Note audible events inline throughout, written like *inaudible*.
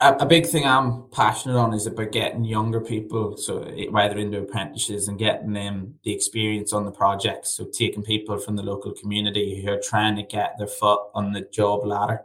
a, a, big thing I'm passionate on is about getting younger people, so whether into apprentices and getting them the experience on the projects. So taking people from the local community who are trying to get their foot on the job ladder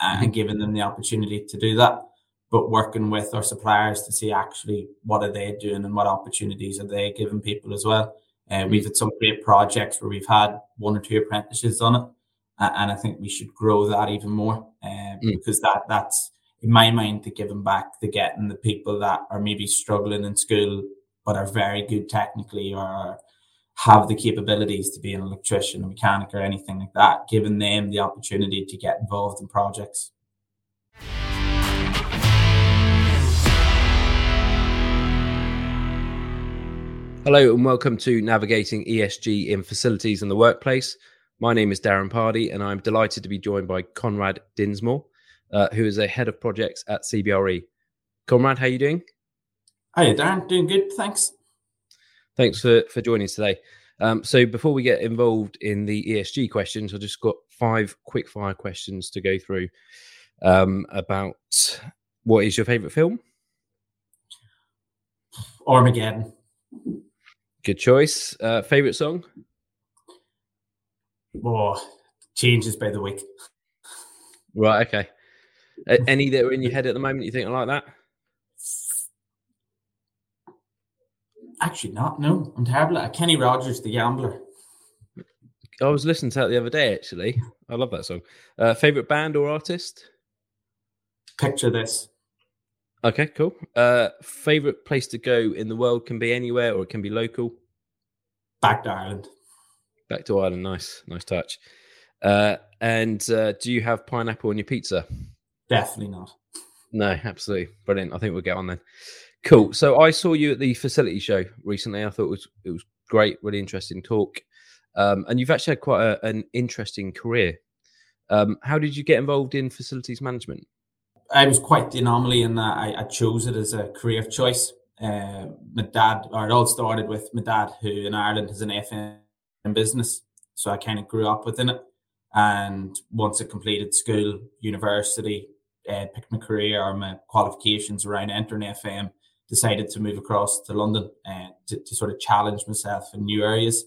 and mm-hmm. giving them the opportunity to do that. But working with our suppliers to see actually what are they doing and what opportunities are they giving people as well. Uh, we've had some great projects where we've had one or two apprentices on it, and I think we should grow that even more uh, mm. because that that's in my mind the giving back, the getting the people that are maybe struggling in school but are very good technically or have the capabilities to be an electrician, a mechanic, or anything like that, giving them the opportunity to get involved in projects. Hello and welcome to Navigating ESG in Facilities and the Workplace. My name is Darren Pardy and I'm delighted to be joined by Conrad Dinsmore, uh, who is a head of projects at CBRE. Conrad, how are you doing? Hi, Darren. Doing good, thanks. Thanks for, for joining us today. Um, so before we get involved in the ESG questions, I've just got five quick fire questions to go through um, about what is your favourite film? Armageddon. Good choice. Uh, favorite song? Oh, changes by the week. Right. Okay. Any that are in your head at the moment? You think are like that? Actually, not. No, I'm terrible at Kenny Rogers, the Gambler. I was listening to that the other day. Actually, I love that song. Uh, favorite band or artist? Picture this. Okay, cool. Uh, favorite place to go in the world can be anywhere or it can be local. Back to Ireland. Back to Ireland. Nice, nice touch. Uh, and uh, do you have pineapple on your pizza? Definitely not. No, absolutely brilliant. I think we'll get on then. Cool. So I saw you at the facility show recently. I thought it was it was great, really interesting talk. Um, and you've actually had quite a, an interesting career. Um, how did you get involved in facilities management? I was quite the anomaly in that I, I chose it as a career of choice. Uh, my dad, or it all started with my dad, who in Ireland has an FM business. So I kind of grew up within it. And once I completed school, university, uh, picked my career or my qualifications around entering FM, decided to move across to London uh, to, to sort of challenge myself in new areas.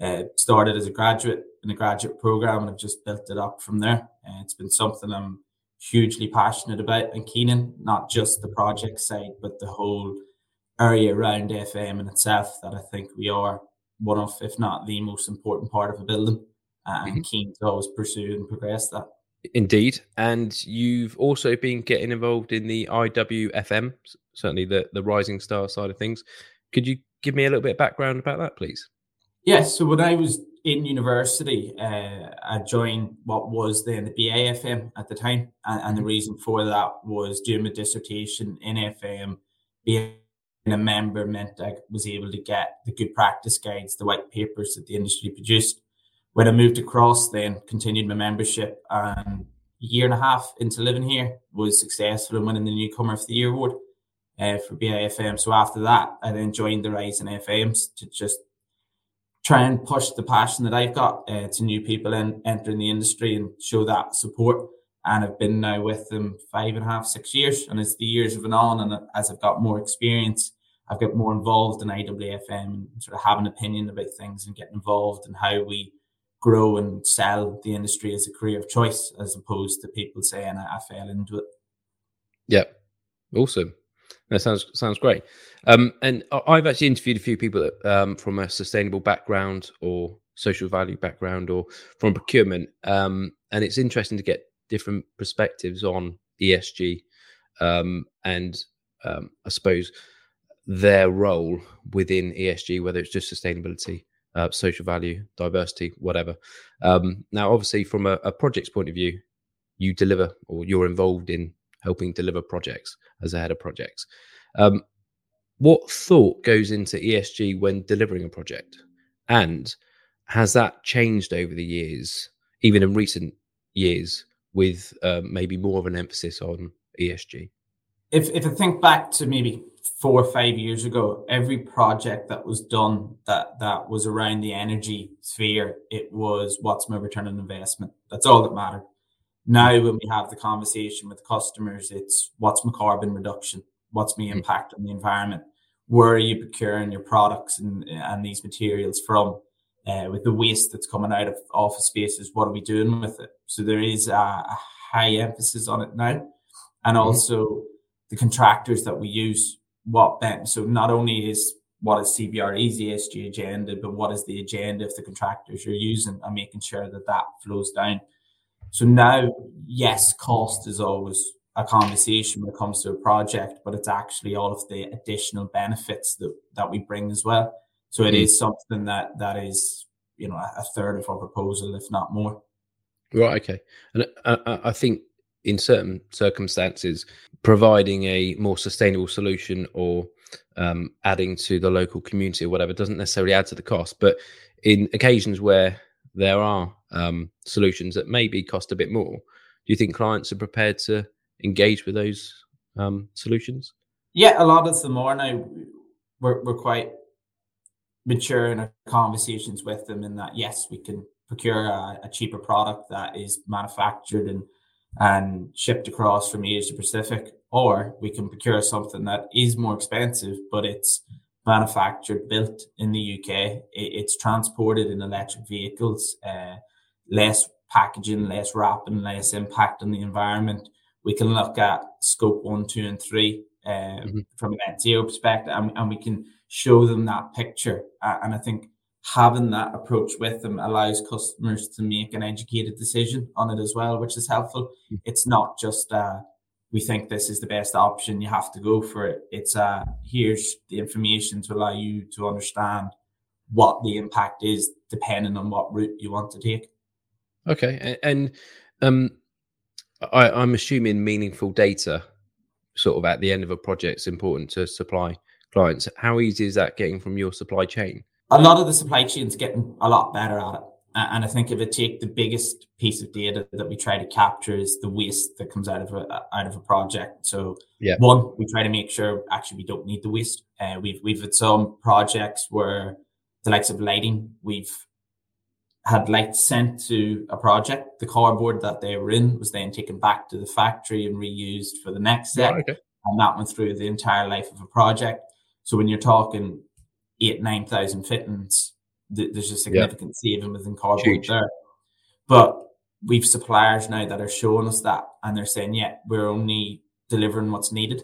Uh, started as a graduate in a graduate program and I've just built it up from there. Uh, it's been something I'm hugely passionate about and keen in, not just the project side, but the whole area around FM in itself that I think we are one of, if not the most important part of a building. And mm-hmm. keen to always pursue and progress that. Indeed. And you've also been getting involved in the IWFM, certainly the, the Rising Star side of things. Could you give me a little bit of background about that, please? Yes. So when I was in university, uh, I joined what was then the BIFM at the time. And, and, the mm-hmm. reason for that was doing my dissertation in FM. Being a member meant I was able to get the good practice guides, the white papers that the industry produced. When I moved across, then continued my membership and a year and a half into living here was successful in winning the Newcomer of the Year award uh, for BIFM. So after that, I then joined the Rising FMs to just try and push the passion that I've got uh, to new people in, entering the industry and show that support. And I've been now with them five and a half, six years. And as the years have gone on, and as I've got more experience, I've got more involved in IWFM and sort of have an opinion about things and getting involved in how we grow and sell the industry as a career of choice, as opposed to people saying I, I fell into it. Yeah, awesome. That sounds sounds great. Um, and I've actually interviewed a few people that, um, from a sustainable background or social value background or from procurement, um, and it's interesting to get different perspectives on ESG um, and um, I suppose their role within ESG, whether it's just sustainability, uh, social value, diversity, whatever. Um, now, obviously, from a, a project's point of view, you deliver or you're involved in helping deliver projects as a head of projects. Um, what thought goes into ESG when delivering a project? And has that changed over the years, even in recent years, with uh, maybe more of an emphasis on ESG? If, if I think back to maybe four or five years ago, every project that was done that, that was around the energy sphere, it was what's my return on investment. That's all that mattered. Now, when we have the conversation with customers, it's what's my carbon reduction? What's my mm. impact on the environment? Where are you procuring your products and, and these materials from? Uh, with the waste that's coming out of office spaces, what are we doing with it? So there is a, a high emphasis on it now. And mm-hmm. also the contractors that we use, what then? so not only is what is CBRE's ESG agenda, but what is the agenda of the contractors you're using and making sure that that flows down. So now, yes, cost is always a conversation when it comes to a project, but it's actually all of the additional benefits that, that we bring as well. So it mm. is something that that is, you know, a third of our proposal, if not more. Right. Okay. And I, I think in certain circumstances, providing a more sustainable solution or um, adding to the local community or whatever doesn't necessarily add to the cost. But in occasions where there are um, solutions that maybe cost a bit more, do you think clients are prepared to engage with those um, solutions? Yeah, a lot of them are now. We're, we're quite mature in our conversations with them in that, yes, we can procure a, a cheaper product that is manufactured and and shipped across from Asia Pacific, or we can procure something that is more expensive, but it's manufactured, built in the UK. It's transported in electric vehicles, uh, less packaging, less wrapping, less impact on the environment. We can look at scope one, two, and three uh, mm-hmm. from an net zero perspective, and, and, we can show them that picture. Uh, and I think having that approach with them allows customers to make an educated decision on it as well, which is helpful. Mm. It's not just uh, we think this is the best option, you have to go for it. It's uh, here's the information to allow you to understand what the impact is depending on what route you want to take. Okay, and um, I, I'm assuming meaningful data, sort of at the end of a project, is important to supply clients. How easy is that getting from your supply chain? A lot of the supply chain's getting a lot better at it. And I think if it take the biggest piece of data that we try to capture is the waste that comes out of a out of a project. So yeah. one, we try to make sure actually we don't need the waste. Uh, we've we've had some projects where the likes of lighting, we've had lights sent to a project. The cardboard that they were in was then taken back to the factory and reused for the next set. okay. And that went through the entire life of a project. So when you're talking eight, 9,000 fittings, there's a significant yeah. saving within cardboard Huge. there. But we've suppliers now that are showing us that and they're saying, yeah, we're only delivering what's needed.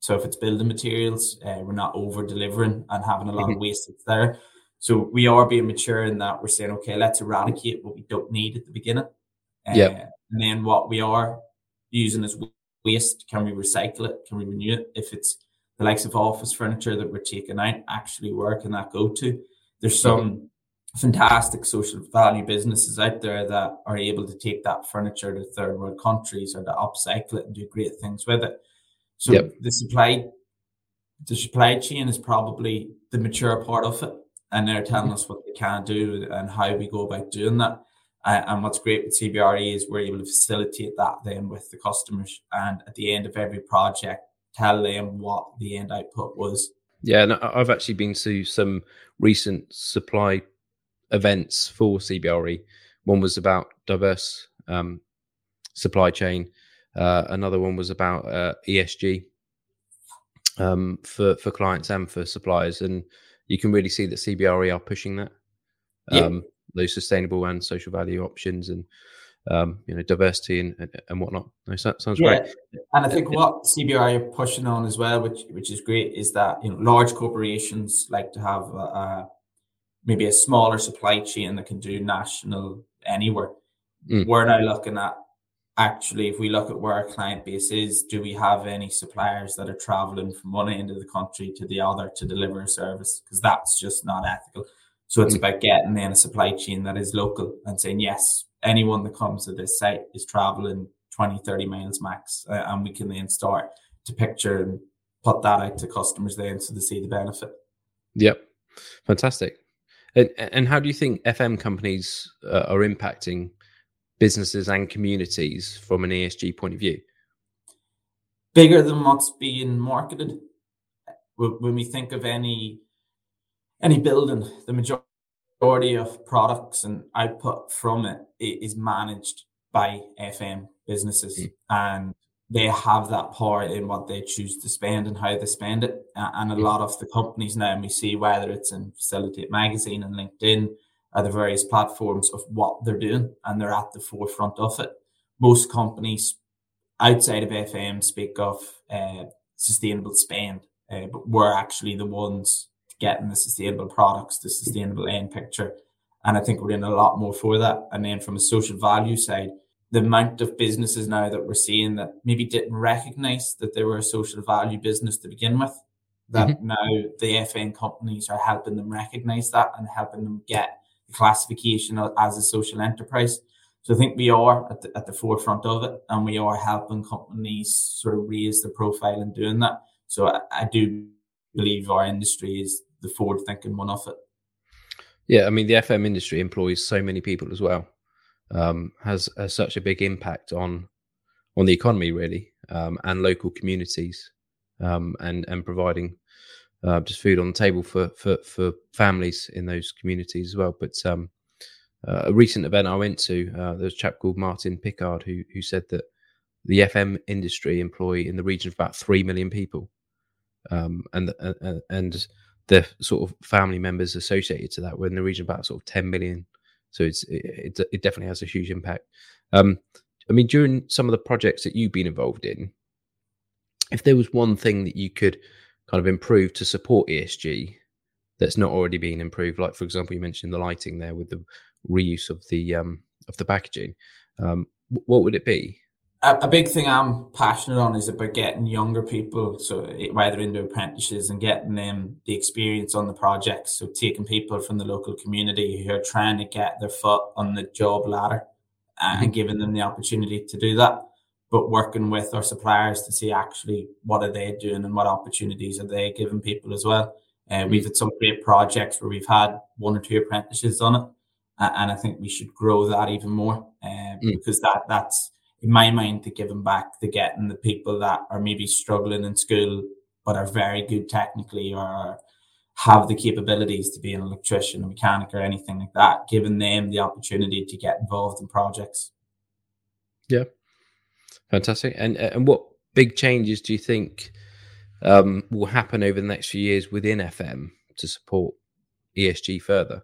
So if it's building materials, uh, we're not over delivering and having a lot mm-hmm. of waste that's there. So we are being mature in that we're saying, okay, let's eradicate what we don't need at the beginning. Uh, yeah. And then what we are using as waste, can we recycle it? Can we renew it? If it's the likes of office furniture that we're taking out actually where can that go to? There's some fantastic social value businesses out there that are able to take that furniture to third world countries or to upcycle it and do great things with it. So yep. the supply the supply chain is probably the mature part of it. And they're telling us what they can do and how we go about doing that. Uh, and what's great with CBRE is we're able to facilitate that then with the customers. And at the end of every project, tell them what the end output was. Yeah, and I've actually been to some recent supply events for CBRE. One was about diverse um, supply chain. Uh, another one was about uh, ESG um, for for clients and for suppliers, and you can really see that CBRE are pushing that um, yeah. those sustainable and social value options and um, you know, diversity and, and whatnot. No, so sounds yeah. great. And I think what CBRE are pushing on as well, which which is great, is that you know large corporations like to have a, a, maybe a smaller supply chain that can do national anywhere. Mm. We're now looking at actually, if we look at where our client base is, do we have any suppliers that are traveling from one end of the country to the other to deliver a service? Because that's just not ethical. So it's mm. about getting then a supply chain that is local and saying, yes, anyone that comes to this site is traveling 20, 30 miles max. Uh, and we can then start to picture and put that out to customers then so they see the benefit. Yep. Fantastic. And, and how do you think FM companies uh, are impacting businesses and communities from an ESG point of view? Bigger than what's being marketed. When we think of any any building, the majority majority of products and output from it is managed by FM. businesses, mm. and they have that power in what they choose to spend and how they spend it. And a lot of the companies now, and we see whether it's in Facilitate Magazine and LinkedIn, are the various platforms of what they're doing, and they're at the forefront of it. Most companies outside of FM speak of uh, sustainable spend, uh, but we're actually the ones getting the sustainable products, the sustainable end picture. And I think we're doing a lot more for that. And then from a social value side, the amount of businesses now that we're seeing that maybe didn't recognize that they were a social value business to begin with, that mm-hmm. now the FM companies are helping them recognize that and helping them get the classification as a social enterprise. So I think we are at the, at the forefront of it and we are helping companies sort of raise the profile in doing that. So I, I do believe our industry is the forward thinking one of it. Yeah, I mean the FM industry employs so many people as well. Um, has, has such a big impact on on the economy really um, and local communities um, and and providing uh, just food on the table for for for families in those communities as well. But um, uh, a recent event I went to, uh, there was a chap called Martin Pickard who who said that the FM industry employ in the region of about three million people, um, and and the sort of family members associated to that were in the region about sort of 10 million. So it's it, it definitely has a huge impact. Um, I mean, during some of the projects that you've been involved in, if there was one thing that you could kind of improve to support ESG that's not already been improved, like for example, you mentioned the lighting there with the reuse of the um, of the packaging, um, what would it be? A, a big thing I'm passionate on is about getting younger people, so whether into apprentices and getting them the experience on the projects. So taking people from the local community who are trying to get their foot on the job ladder and mm-hmm. giving them the opportunity to do that. But working with our suppliers to see actually what are they doing and what opportunities are they giving people as well. Uh, mm-hmm. We've had some great projects where we've had one or two apprentices on it, and I think we should grow that even more uh, mm-hmm. because that that's in my mind, to giving back to getting the people that are maybe struggling in school but are very good technically or have the capabilities to be an electrician, a mechanic, or anything like that, giving them the opportunity to get involved in projects. Yeah, fantastic. And and what big changes do you think um, will happen over the next few years within FM to support ESG further?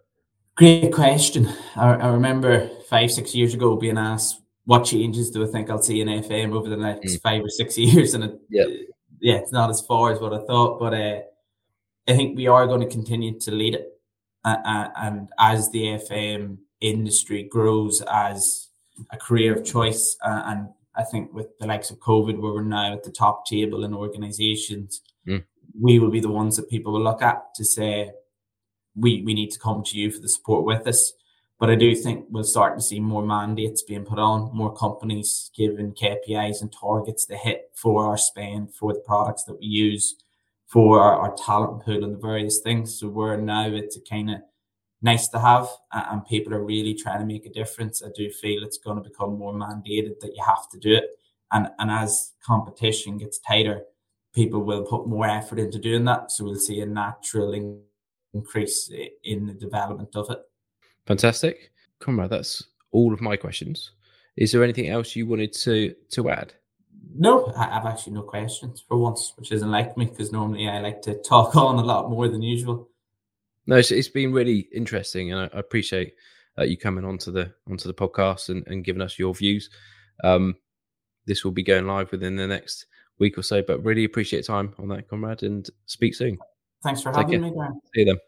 Great question. I, I remember five, six years ago being asked what changes do I think I'll see in FM over the next mm. five or six *laughs* years? And it, yeah, yeah, it's not as far as what I thought, but uh, I think we are going to continue to lead it. Uh, and as the FM industry grows as a career of choice, uh, and I think with the likes of COVID, where we're now at the top table in organizations, mm. we will be the ones that people will look at to say, we, we need to come to you for the support with us. But I do think we'll start to see more mandates being put on, more companies given KPIs and targets to hit for our spend, for the products that we use, for our, our talent pool and the various things. So where now it's a kind of nice to have and people are really trying to make a difference. I do feel it's going to become more mandated that you have to do it. And, and as competition gets tighter, people will put more effort into doing that. So we'll see a natural increase in the development of it. Fantastic. Conrad, that's all of my questions. Is there anything else you wanted to to add? No, I have actually no questions for once, which isn't like me because normally I like to talk *laughs* on a lot more than usual. No, it's, it's been really interesting, and I, I appreciate uh, you coming onto the onto the podcast and, and giving us your views. Um, this will be going live within the next week or so, but really appreciate time on that, Conrad, and speak soon. Thanks for Take having care. me, See you then.